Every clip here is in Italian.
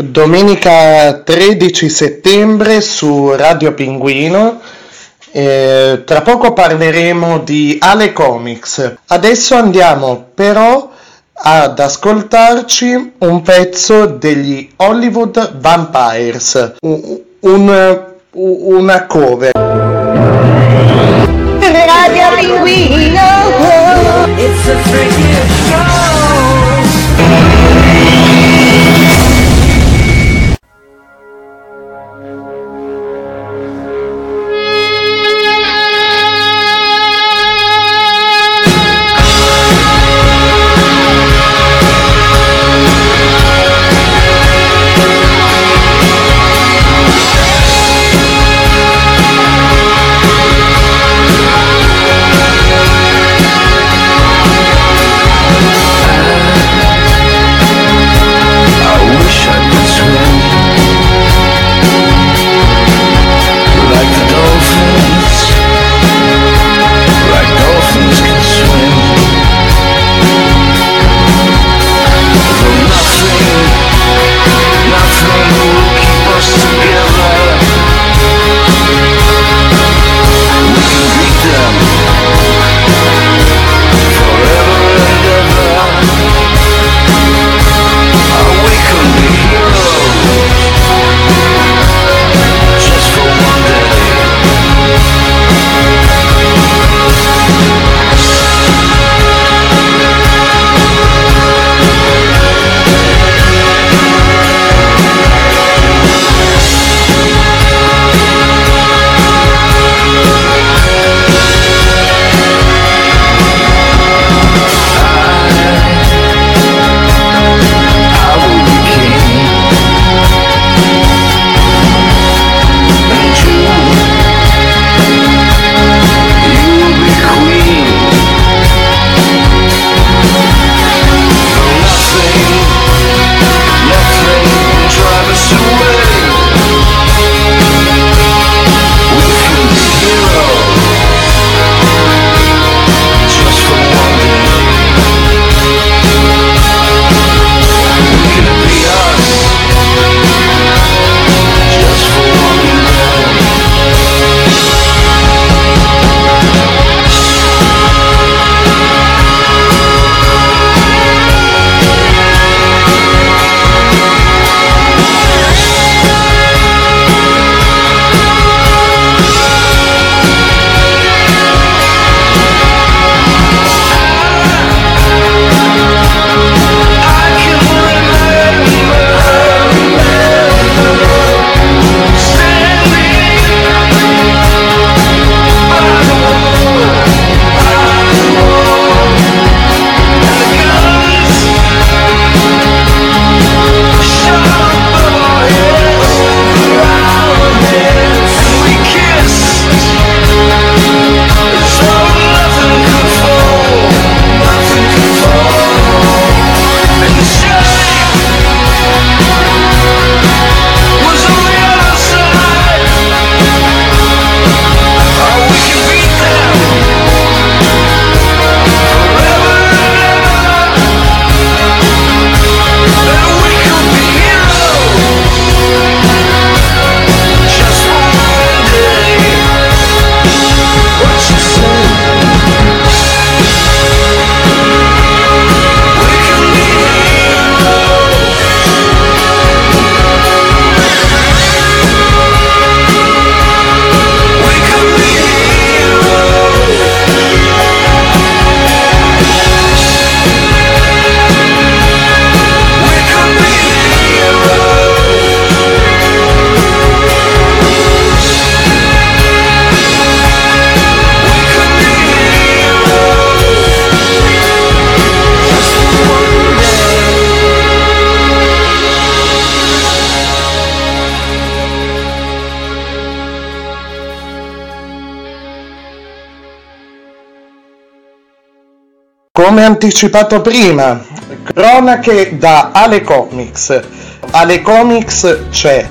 Domenica 13 settembre su Radio Pinguino. Eh, tra poco parleremo di Ale Comics. Adesso andiamo però ad ascoltarci un pezzo degli Hollywood Vampires, un, un, una cover. Radio Pinguino. It's a Come anticipato prima, cronache da Ale Comics. Ale Comics c'è.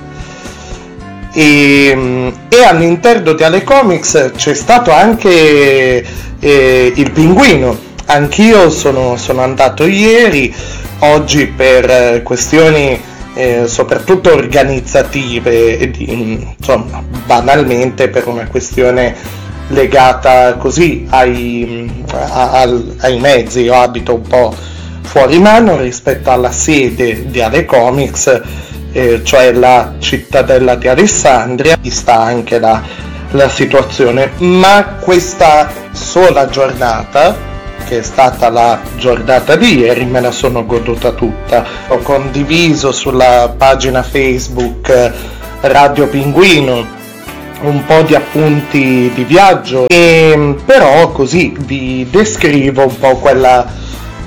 E, e all'interno di Ale Comics c'è stato anche eh, il pinguino. Anch'io sono, sono, andato ieri, oggi per questioni eh, soprattutto organizzative, insomma, banalmente per una questione legata così ai, a, a, ai mezzi. Io abito un po' fuori mano rispetto alla sede di Ale Comics, eh, cioè la cittadella di Alessandria, sta anche la, la situazione, ma questa sola giornata che è stata la giornata di ieri, me la sono goduta tutta. Ho condiviso sulla pagina Facebook eh, Radio Pinguino un po' di appunti di viaggio e però così vi descrivo un po' quella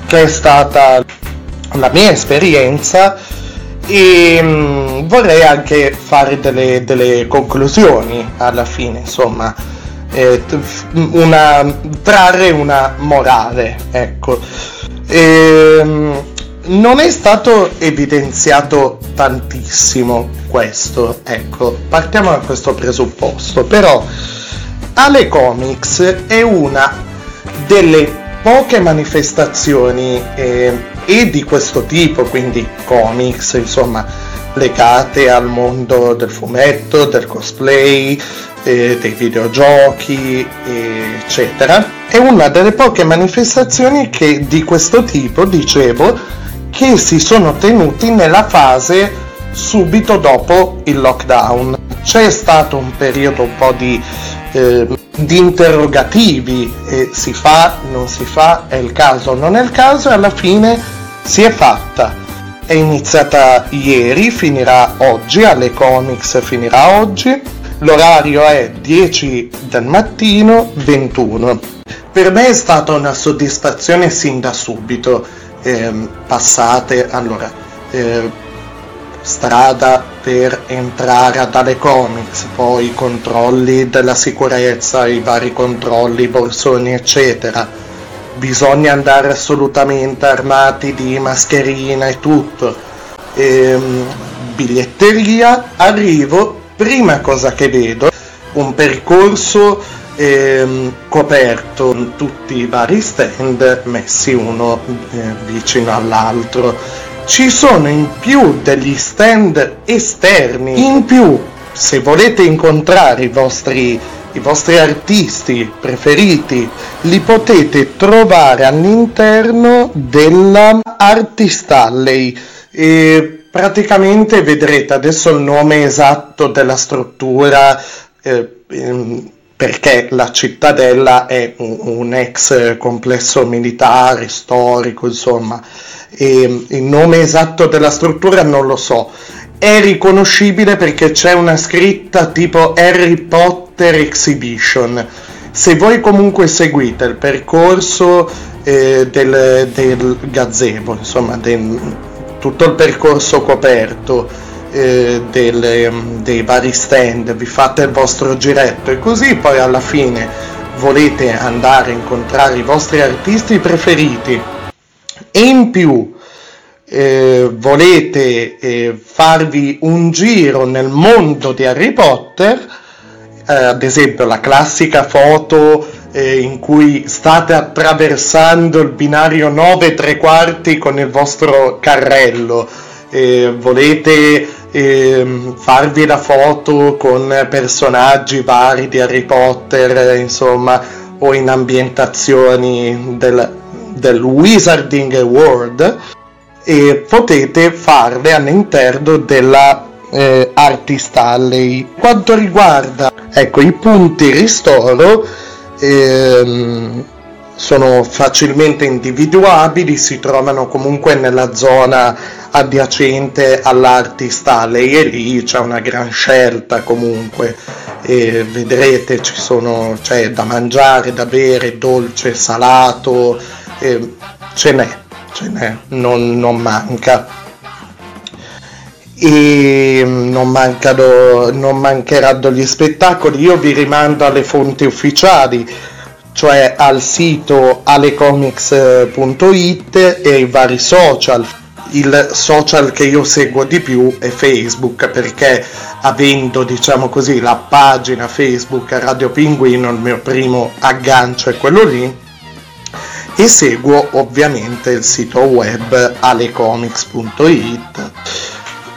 che è stata la mia esperienza e mh, vorrei anche fare delle, delle conclusioni alla fine insomma una, trarre una morale, ecco. E, ehm, non è stato evidenziato tantissimo questo, ecco, partiamo da questo presupposto, però Ale Comics è una delle poche manifestazioni eh, e di questo tipo, quindi comics, insomma, legate al mondo del fumetto, del cosplay, eh, dei videogiochi, eccetera. È una delle poche manifestazioni che, di questo tipo, dicevo, che si sono tenuti nella fase subito dopo il lockdown. C'è stato un periodo un po' di, eh, di interrogativi, eh, si fa, non si fa, è il caso, non è il caso e alla fine si è fatta. È iniziata ieri, finirà oggi, alle comics finirà oggi L'orario è 10 del mattino 21. Per me è stata una soddisfazione sin da subito. Eh, passate, allora, eh, strada per entrare a tale comics, poi controlli della sicurezza, i vari controlli, borsoni, eccetera. Bisogna andare assolutamente armati di mascherina e tutto. Eh, biglietteria, arrivo, prima cosa che vedo un percorso ehm, coperto in tutti i vari stand messi uno eh, vicino all'altro. Ci sono in più degli stand esterni. In più se volete incontrare i vostri i vostri artisti preferiti li potete trovare all'interno della Artist Alley. E praticamente vedrete adesso il nome esatto della struttura eh, ehm, perché la cittadella è un, un, ex complesso militare, storico, insomma, e il nome esatto della struttura non lo so. È riconoscibile perché c'è una scritta tipo Harry Potter Exhibition. Se voi comunque seguite il percorso eh, del, del gazebo, insomma, del, tutto il percorso coperto eh, delle, dei vari stand, vi fate il vostro giretto e così poi alla fine volete andare a incontrare i vostri artisti preferiti. E in più eh, volete eh, farvi un giro nel mondo di Harry Potter, eh, ad esempio la classica foto eh, in cui state attraversando il binario 9 tre quarti con il vostro carrello, eh, volete eh, farvi la foto con personaggi vari di Harry Potter, insomma, o in ambientazioni del, del Wizarding World, e potete farle all'interno della eh, Artist Alley. Quanto riguarda ecco, i punti ristoro, ehm, sono facilmente individuabili, si trovano comunque nella zona adiacente all'Artist Alley e lì c'è una gran scelta comunque. E vedrete ci sono c'è da mangiare, da bere, dolce, salato, eh, ce n'è, ce n'è, non, non manca. E non, mancano, non mancheranno gli spettacoli. Io vi rimando alle fonti ufficiali, cioè al sito alecomics.it e ai vari social. Il social che io seguo di più è Facebook perché avendo diciamo così la pagina Facebook Radio Pinguino il mio primo aggancio è quello lì e seguo ovviamente il sito web alecomics.it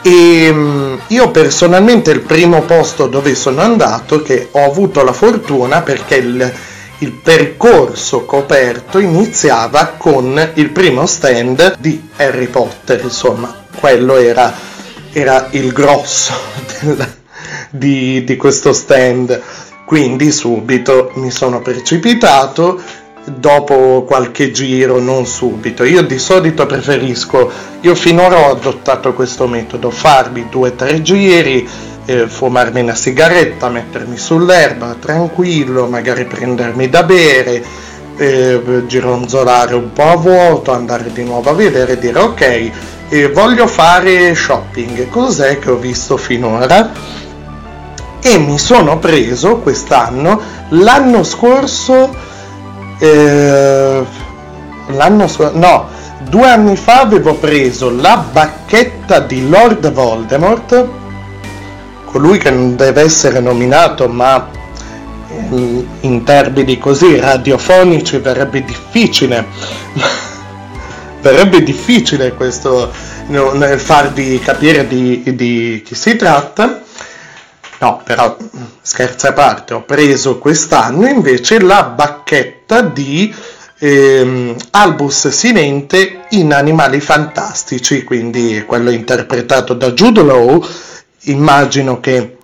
E mm, io personalmente il primo posto dove sono andato, che ho avuto la fortuna perché il, il percorso coperto iniziava con il primo stand di Harry Potter, insomma, quello era, era il grosso del, di, di questo stand. Quindi subito mi sono precipitato dopo qualche giro, non subito. Io di solito preferisco, io finora ho adottato questo metodo, farmi due o tre giri, eh, fumarmi una sigaretta, mettermi sull'erba tranquillo, magari prendermi da bere, eh, gironzolare un po' a vuoto, andare di nuovo a vedere e dire ok, eh, voglio fare shopping, cos'è che ho visto finora? E mi sono preso quest'anno, l'anno scorso eh, l'anno scorso, no, due anni fa avevo preso la bacchetta di Lord Voldemort, colui che non deve essere nominato, ma in, in termini così radiofonici verrebbe difficile. verrebbe difficile questo nel farvi capire di, di chi si tratta. No, però scherzi a parte, ho preso quest'anno invece la bacchetta di ehm, Albus Sinente in Animali Fantastici, quindi quello interpretato da Jude Law. Immagino che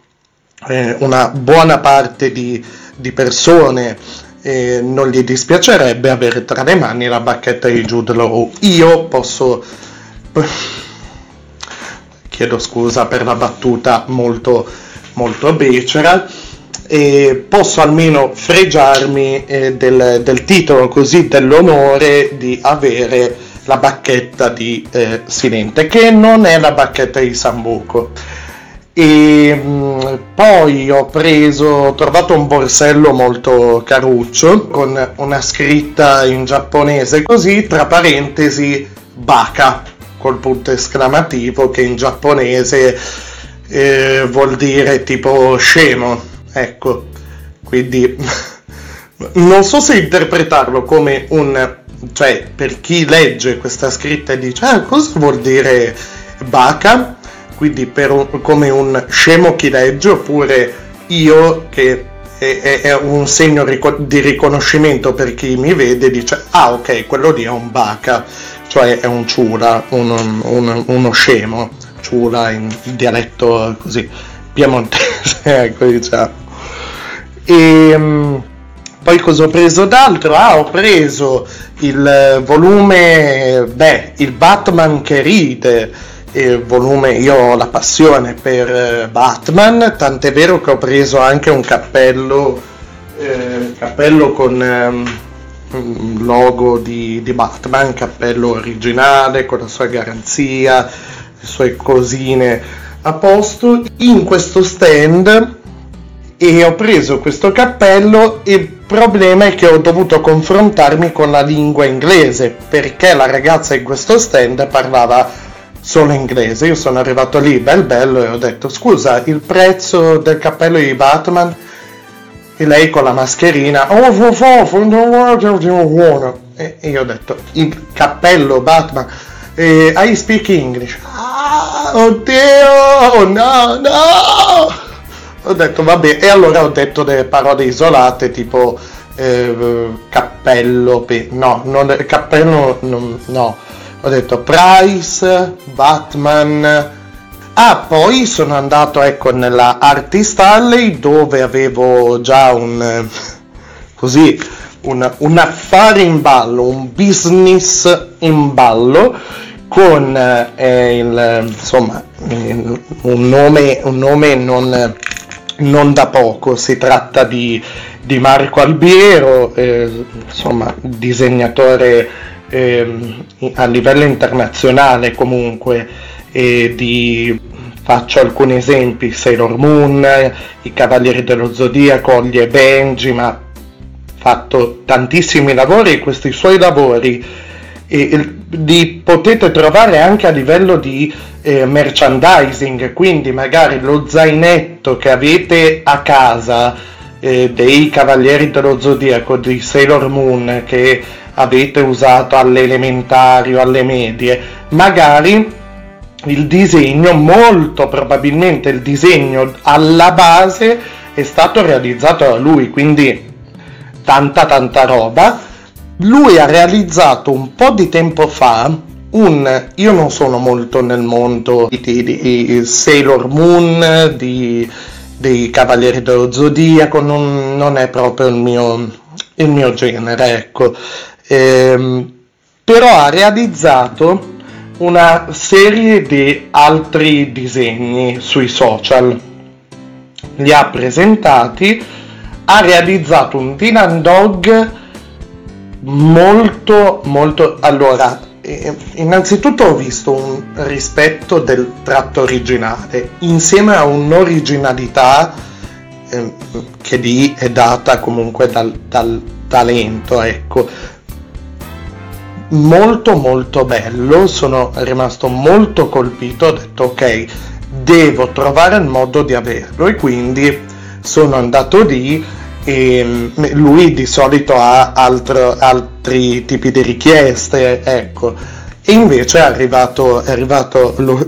eh, una buona parte di, di persone eh, non gli dispiacerebbe avere tra le mani la bacchetta di Jude Law. Io posso chiedo scusa per la battuta molto molto becera e posso almeno fregiarmi eh, del, del, titolo così dell'onore di avere la bacchetta di eh, Silente che non è la bacchetta di Sambuco e mh, poi ho preso ho trovato un borsello molto caruccio con una scritta in giapponese così tra parentesi Baka col punto esclamativo che in giapponese eh, vuol dire tipo scemo, ecco, quindi non so se interpretarlo come un, cioè per chi legge questa scritta e dice ah cosa vuol dire baca, quindi un, come un scemo chi legge oppure io che è, è un segno di riconoscimento per chi mi vede dice ah ok quello lì è un baca. Cioè è un ciura un, un, uno scemo ciula in dialetto così piemontese, ecco diciamo. E um, poi cosa ho preso d'altro? Ah, ho preso il volume, beh, il Batman che ride, volume, io ho la passione per eh, Batman, tant'è vero che ho preso anche un cappello, eh, cappello con eh, logo di, di Batman, cappello originale con la sua garanzia, sue cosine a posto in questo stand e ho preso questo cappello il problema è che ho dovuto confrontarmi con la lingua inglese perché la ragazza in questo stand parlava solo inglese io sono arrivato lì bel bello e ho detto scusa il prezzo del cappello di Batman e lei con la mascherina oh, e io ho detto il cappello Batman eh, I speak English. Ah, oddio, oh no, no. Ho detto vabbè, e allora ho detto delle parole isolate tipo eh, cappello, pe- no, non, cappello, no, no. Ho detto Price, Batman. Ah, poi sono andato ecco nella Artist Alley dove avevo già un così un, un affare in ballo, un business in ballo con eh, il, insomma, un nome, un nome non, non, da poco, si tratta di, di Marco Albiero, eh, insomma, disegnatore eh, a livello internazionale comunque, di, faccio alcuni esempi, Sailor Moon, i Cavalieri dello Zodiaco, Ollie e Benji, ma fatto tantissimi lavori e questi suoi lavori eh, li potete trovare anche a livello di eh, merchandising, quindi magari lo zainetto che avete a casa eh, dei Cavalieri dello Zodiaco di Sailor Moon che avete usato alle elementari o alle medie, magari il disegno, molto probabilmente il disegno alla base è stato realizzato da lui, quindi tanta tanta roba. Lui ha realizzato un po' di tempo fa un... io non sono molto nel mondo di, di, di Sailor Moon, di, dei Cavalieri dello Zodiaco, non, non è proprio il mio, il mio genere, ecco. Ehm, però ha realizzato una serie di altri disegni sui social. Li ha presentati, ha realizzato un Dylan Dog molto molto allora eh, innanzitutto ho visto un rispetto del tratto originale insieme a un'originalità eh, che lì è data comunque dal, dal talento ecco. Molto molto bello, sono rimasto molto colpito, ho detto ok, devo trovare il modo di averlo e quindi sono andato lì e mm, lui di solito ha altro, altri tipi di richieste, ecco, e invece è arrivato, è arrivato lo,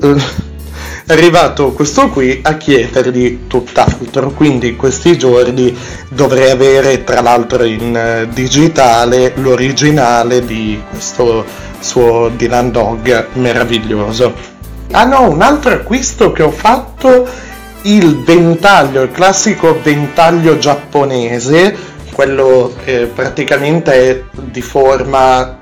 è arrivato questo qui a chiedergli tutt'altro, quindi questi giorni dovrei avere tra l'altro in eh, digitale l'originale di questo suo Dylan Dog meraviglioso. Ah no, un altro acquisto che ho fatto, il ventaglio, il classico ventaglio giapponese, quello eh, praticamente è di forma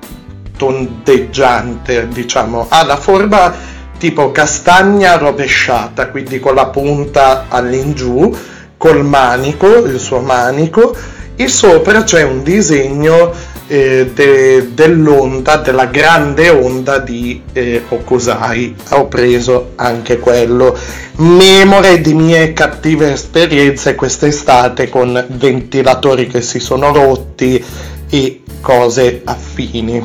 tondeggiante, diciamo, ha la forma tipo castagna rovesciata, quindi con la punta all'ingiù, col manico, il suo manico, e sopra c'è un disegno eh, de, dell'onda, della grande onda di eh, Okusai. Ho preso anche quello. Memore di mie cattive esperienze quest'estate con ventilatori che si sono rotti e cose affini.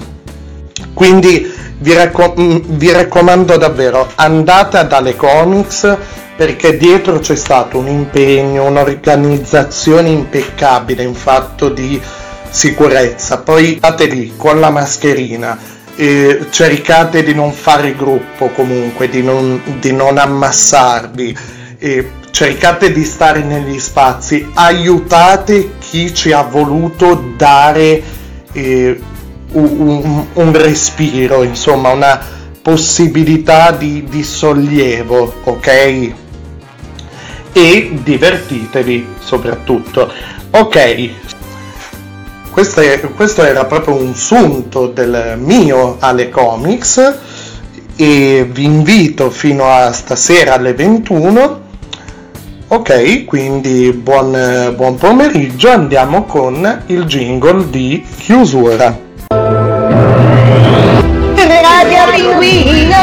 Quindi vi, raccom- mm, vi raccomando davvero, andate ad Ale Comics perché dietro c'è stato un impegno, un'organizzazione impeccabile in fatto di sicurezza. Poi state lì con la mascherina, eh, cercate di non fare gruppo comunque, di non, di non ammassarvi, eh, cercate di stare negli spazi, aiutate chi ci ha voluto dare eh, un, un respiro, insomma, una possibilità di, di sollievo, ok? E divertitevi soprattutto. Ok, questo, è, questo, era proprio un sunto del mio alle comics e vi invito fino a stasera alle 21 ok quindi buon, buon pomeriggio andiamo con il jingle di chiusura Radio Pinguino.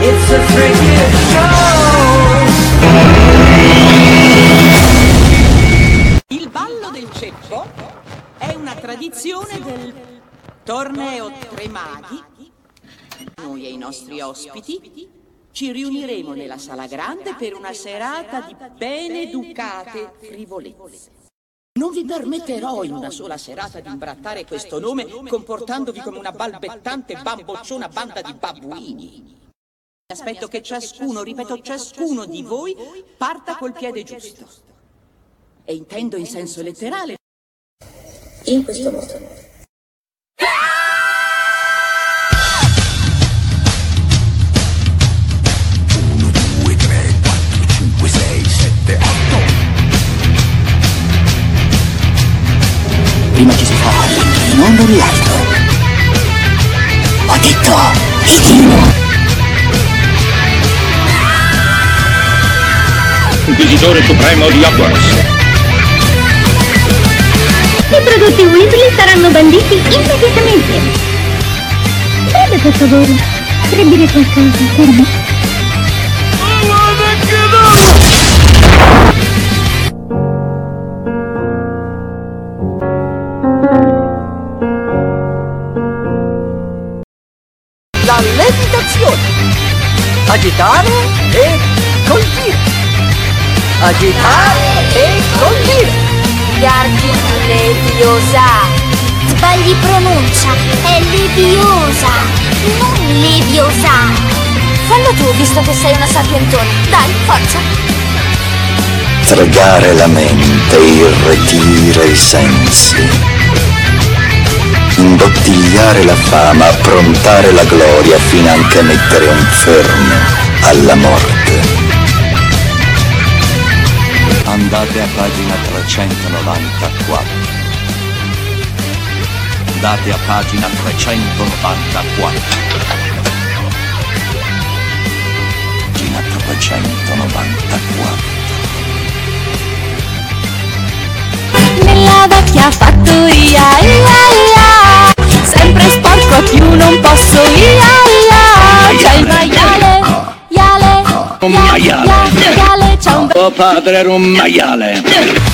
It's a tradizione del torneo Tre Maghi. Noi e i nostri ospiti ci riuniremo nella sala grande per una serata di ben educate frivolezze. Non vi permetterò in una sola serata di imbrattare questo nome comportandovi come una balbettante bambocciona banda di babbuini. Aspetto che ciascuno, ripeto, ciascuno di voi parta col piede giusto. E intendo in senso letterale. In questo modo. prima ci si fa non l'altro. Ho detto Hitino. Inquisitore supremo di Hogwarts. Banditi immediatamente. Bebe per favore, scrivere qualcosa per me. agitare e colpire. Agitare di pronuncia, è leviosa, non leviosa. Fallo tu, visto che sei una sapientona. Dai, forza. Fregare la mente, irretire i sensi imbottigliare la fama, approntare la gloria fino anche a mettere un fermo alla morte. Andate a pagina 394 andate a pagina 394. Pagina 394. Nella vecchia fattoria, ia, ia, sempre sporco a più non posso, ia, ia, c'è il maiale, iale, un maiale, iale, iale, iale, iale, iale, iale, iale, iale, iale,